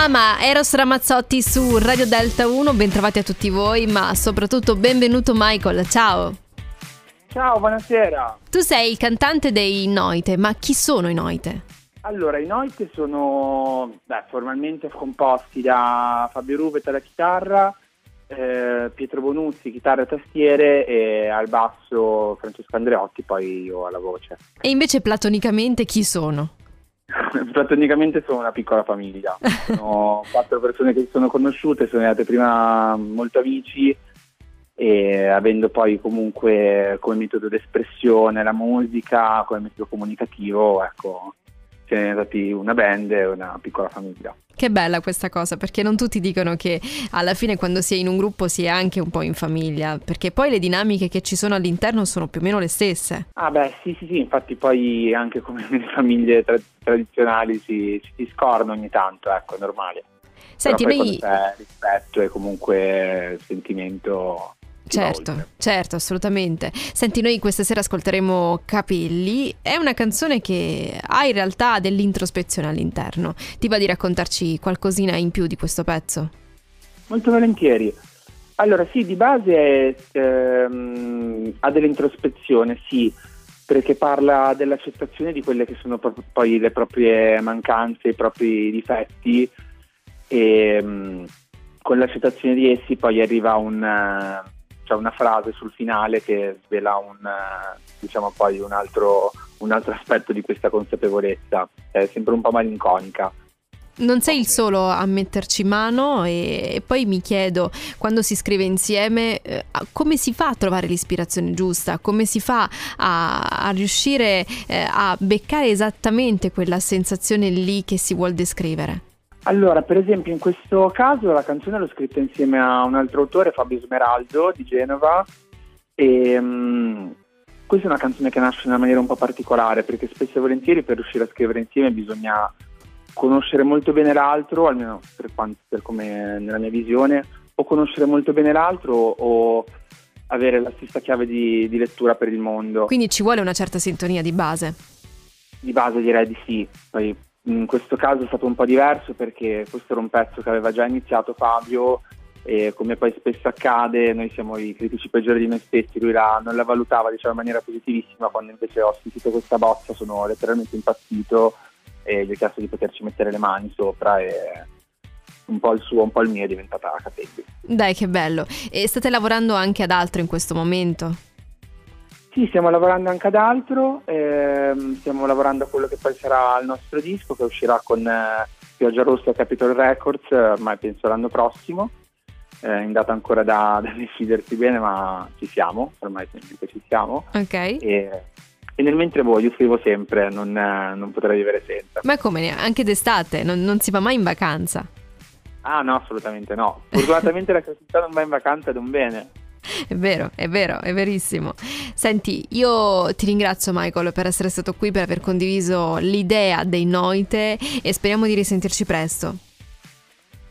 Mama, Eros Ramazzotti su Radio Delta 1, bentrovati a tutti voi, ma soprattutto benvenuto Michael, ciao. Ciao, buonasera. Tu sei il cantante dei Noite, ma chi sono i Noite? Allora, i Noite sono beh, formalmente composti da Fabio Rubet alla chitarra, eh, Pietro Bonuzzi, chitarra e tastiere e al basso Francesco Andreotti, poi io alla voce. E invece platonicamente chi sono? Platonicamente sono una piccola famiglia, sono quattro persone che si sono conosciute, sono andate prima molto amici e avendo poi comunque come metodo d'espressione la musica, come metodo comunicativo, ecco, si è stati una band e una piccola famiglia. Che bella questa cosa, perché non tutti dicono che alla fine quando si è in un gruppo si è anche un po' in famiglia, perché poi le dinamiche che ci sono all'interno sono più o meno le stesse. Ah beh sì sì sì, infatti poi anche come nelle famiglie tra- tradizionali si, si scorna ogni tanto, ecco, è normale. Senti, noi... c'è rispetto e comunque sentimento Certo, certo, assolutamente. Senti, noi questa sera ascolteremo Capelli. È una canzone che ha in realtà dell'introspezione all'interno. Ti va di raccontarci qualcosina in più di questo pezzo? Molto volentieri. Allora, sì, di base ehm, ha dell'introspezione, sì, perché parla dell'accettazione di quelle che sono proprio poi le proprie mancanze, i propri difetti e ehm, con l'accettazione di essi poi arriva un c'è una frase sul finale che svela un, diciamo poi un altro, un altro aspetto di questa consapevolezza, è sempre un po' malinconica. Non sei il solo a metterci mano e, e, poi mi chiedo, quando si scrive insieme, eh, come si fa a trovare l'ispirazione giusta? Come si fa a, a riuscire eh, a beccare esattamente quella sensazione lì che si vuol descrivere? Allora, per esempio, in questo caso la canzone l'ho scritta insieme a un altro autore, Fabio Smeraldo di Genova, e um, questa è una canzone che nasce in una maniera un po' particolare, perché spesso e volentieri per riuscire a scrivere insieme bisogna conoscere molto bene l'altro, almeno per, quanto, per come nella mia visione, o conoscere molto bene l'altro o avere la stessa chiave di, di lettura per il mondo. Quindi ci vuole una certa sintonia di base? Di base direi di sì, poi in questo caso è stato un po' diverso perché questo era un pezzo che aveva già iniziato Fabio e come poi spesso accade noi siamo i critici peggiori di noi stessi, lui la, non la valutava diciamo, in maniera positivissima quando invece ho sentito questa bozza sono letteralmente impazzito e gli ho chiesto di poterci mettere le mani sopra e un po' il suo, un po' il mio è diventata capelli. Dai che bello, e state lavorando anche ad altro in questo momento? Sì, stiamo lavorando anche ad altro, ehm, stiamo lavorando a quello che poi sarà il nostro disco che uscirà con eh, Pioggia Rossa Capitol Records, ormai penso l'anno prossimo, eh, in data ancora da, da, decidersi bene, ma ci siamo, ormai che ci siamo. Ok. E, e nel mentre voi io scrivo sempre, non, non, potrei vivere senza. Ma come, anche d'estate, non, non si va mai in vacanza? Ah no, assolutamente no. Fortunatamente la creatività non va in vacanza ed un bene. È vero, è vero, è verissimo. Senti, io ti ringrazio Michael per essere stato qui, per aver condiviso l'idea dei Noite e speriamo di risentirci presto.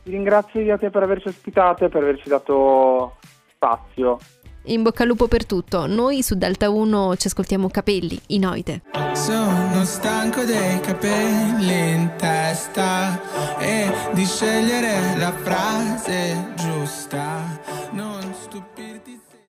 Ti ringrazio io a te per averci ospitato e per averci dato spazio. In bocca al lupo per tutto. Noi su Delta 1 ci ascoltiamo Capelli, i Noite. Sono stanco dei capelli in testa e di scegliere la frase giusta. Non stupirti